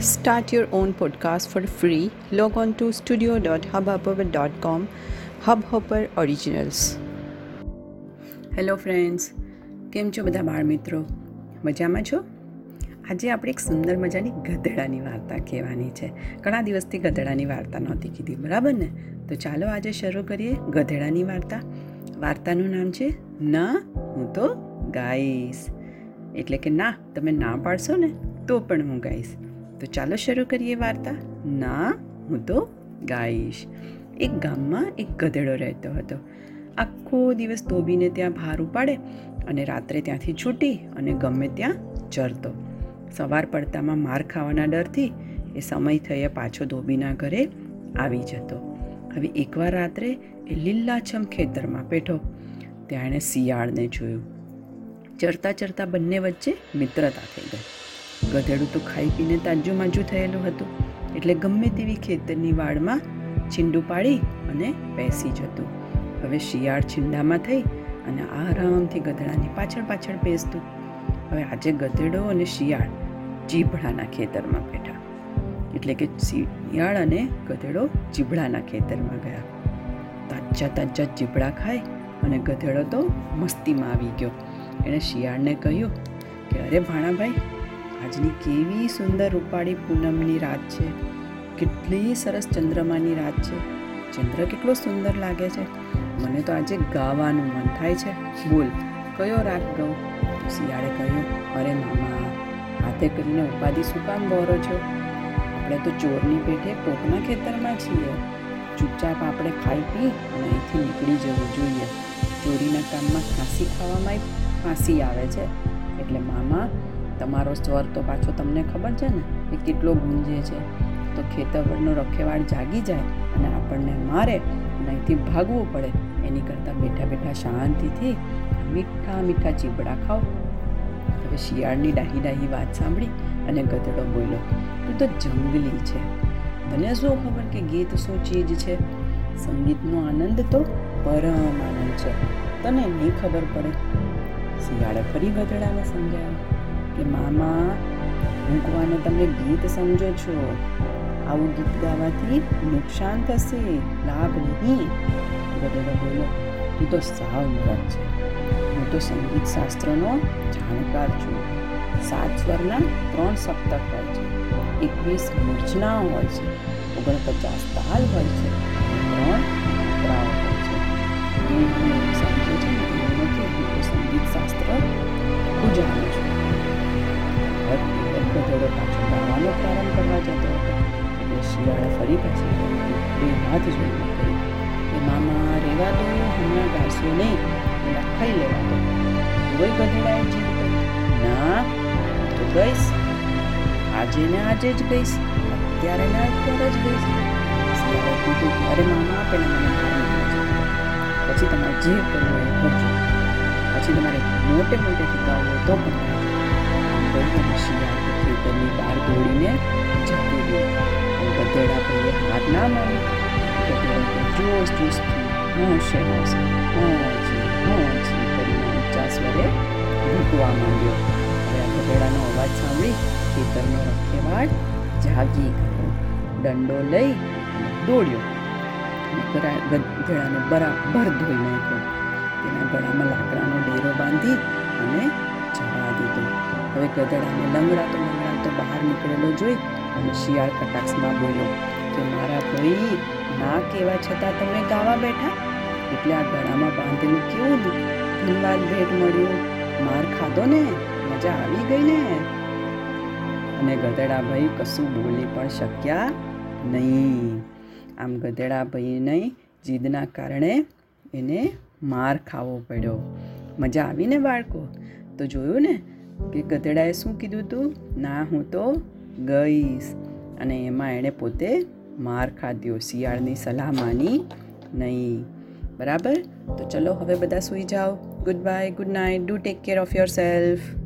Start your own podcast for free. Log on to studio.hubhopper.com. Hubhopper Originals. Hello friends કેમ છો બધા બાળ મિત્રો મજામાં છો આજે આપણે એક સુંદર મજાની ગધેડાની વાર્તા કહેવાની છે ઘણા દિવસથી ગધેડાની વાર્તા નહોતી કીધી, બરાબર ને તો ચાલો આજે શરૂ કરીએ ગધેડાની વાર્તા વાર્તાનું નામ છે, ના, હું તો ગાઈશ એટલે કે, ના, તમે ના પાડશો ને, તો પણ હું ગાઈશ તો ચાલો શરૂ કરીએ વાર્તા. ના, હું તો ગાઈશ. એક ગામમાં એક ગધેડો રહેતો હતો. આખો દિવસ ધોબીને ત્યાં ભાર ઉપાડે અને રાત્રે ત્યાંથી છૂટી અને ગમે ત્યાં ચરતો. સવાર પડતામાં માર ખાવાના ડરથી એ સમય થયે પાછો ધોબીના ઘરે આવી જતો. હવે એકવાર રાત્રે એ લીલાછમ ખેતરમાં બેઠો. ત્યાં એણે શિયાળને જોયું. ચરતા ચરતા બંને વચ્ચે મિત્રતા થઈ ગઈ. ગધેડું તો ખાઈ પીને તાજું માજુ થયેલું હતું. એટલે ગમે તેવી ખેતરની વાડમાં છીંડું પાડી અને બેસી જતું. હવે શિયાળ છીંડામાં થઈ અને આરામથી ગધેડાની પાછળ પાછળ બેસતું. હવે આજે ગધેડો અને શિયાળ જીભડાના ખેતરમાં બેઠા. એટલે કે શિયાળ અને ગધેડો જીભડાના ખેતરમાં ગયા. તાજા તાજા જીભડા ખાય અને ગધેડો તો મસ્તીમાં આવી ગયો. એણે શિયાળને કહ્યું કે અરે ભાણાભાઈ આજની કેવી સુંદર રૂપાળી પૂનમની રાત છે. કેટલી સરસ ચંદ્રમાની રાત છે. ચંદ્ર કેટલો સુંદર લાગે છે. મને તો આજે ગાવાનું મન થાય છે. બોલ, કયો રાગ ગઉં? શિયાળે કહ્યું, અરે મામા, હાથે કરીને ઉપાધિ શું કામ બોરો છો? આપણે તો ચોરની પેઠે કોકના ખેતરમાં છીએ. ચૂપચાપ આપણે ખાઈ પી અને અહીંથી નીકળી જવું જોઈએ. ચોરીના કામમાં ખાંસી ખાવામાં ફાંસી આવે છે. એટલે મામા તમારો સ્વર તો પાછો તમને ખબર છે ને? એ કેટલો ગુંજે છે. તો ખેતરનો રખેવાળ જાગી જાય અને આપણને મારે અને અહીંથી ભાગવું પડે. એની કરતાં બેઠા બેઠા શાંતિથી મીઠા મીઠા ચીબડા ખાઓ. હવે શિયાળની ડાહી ડાહી વાત સાંભળી અને ગધેડો બોલ્યો, તું તો જંગલી છે. તને શું ખબર કે ગીત શું ચીજ છે? સંગીતનો આનંદ તો પરમ આનંદ છે. તને નહીં ખબર પડે. શિયાળે ફરી ગધેડાને સમજાવ્યું કે, મામા મૂકવાનો તમે ગીત સમજો છો. આવું ગીત ગાવાથી નુકસાન થશે, લાભ નહીં. ગધેડો બોલો તું તો સાવ મૂરખ છે. હું તો સંગીત શાસ્ત્રનો જાણકાર છું. સાત સ્વરના ત્રણ સપ્તક હોય છે. એકવીસ મૂર્છના હોય છે. ઓગણપચાસ તાલ હોય છે. ત્રણ મુદ્રાઓ હોય છે. ગધેડો પાછો ગાવાનો પ્રારંભ કરવા જતો હતો. એટલે શિયાળે ફરી પાછી બે હાથ જોઈને કહ્યું કે મામા, રેવા દો, હમણાં ગાશો નહીં. લખાઈ ખાઈ લેવા દો. કોઈ બદલાય જીદ ના તો ગઈશ. આજે ને આજે જ ગઈશ. અત્યારે ને અત્યારે જ ગઈશ. શિયાળે કીધું, અરે મામા, પેલા મને પછી તમારે જે કરવું એ કરજો. પછી તમારે મોટે મોટેથી ગાવું તો પણ ખેતરની બહાર દોડીને જતું અને ગધેડા ભાઈએ હાથ ના મારી ગધેડો જોશ જોશથી હોશે હોશે માંડ્યો હવે આ અવાજ સાંભળી ખેતરનો રખેવાળ જાગી ગયો દંડો લઈ દોડ્યો ગધેડાને બરાબર ધોઈ નાખ્યો તેના ગળામાં લાકડાનો ડેરો બાંધી અને જવા દીધો હવે ગધેડાને લંગડાતો લંગડાતો બહાર નીકળેલો જોઈ અને શિયાળ કટાક્ષમાં બોલ્યો, કે મારા ભાઈ, ના કહેવા છતાં તમે ગાવા બેઠા? એટલે આ ગળામાં બાંધેલું કેવું ધનવાદ ભેટ મળ્યું, માર ખાધો ને? મજા આવી ગઈ ને? અને ગધેડા ભાઈ કશું બોલી પણ શક્યા નહીં. આમ ગધેડા ભાઈને જીદના કારણે એને માર ખાવો પડ્યો. મજા આવી ને બાળકો? તો જોયું ને કે ગધેડાએ શું કીધું તું? ના, હું તો ગઈશ. અને એમાં એણે પોતે માર ખાધ્યો, શિયાળની સલાહ માની નહીં. બરાબર? તો ચલો, હવે બધા સૂઈ જાઓ. Good bye good night do take care of your self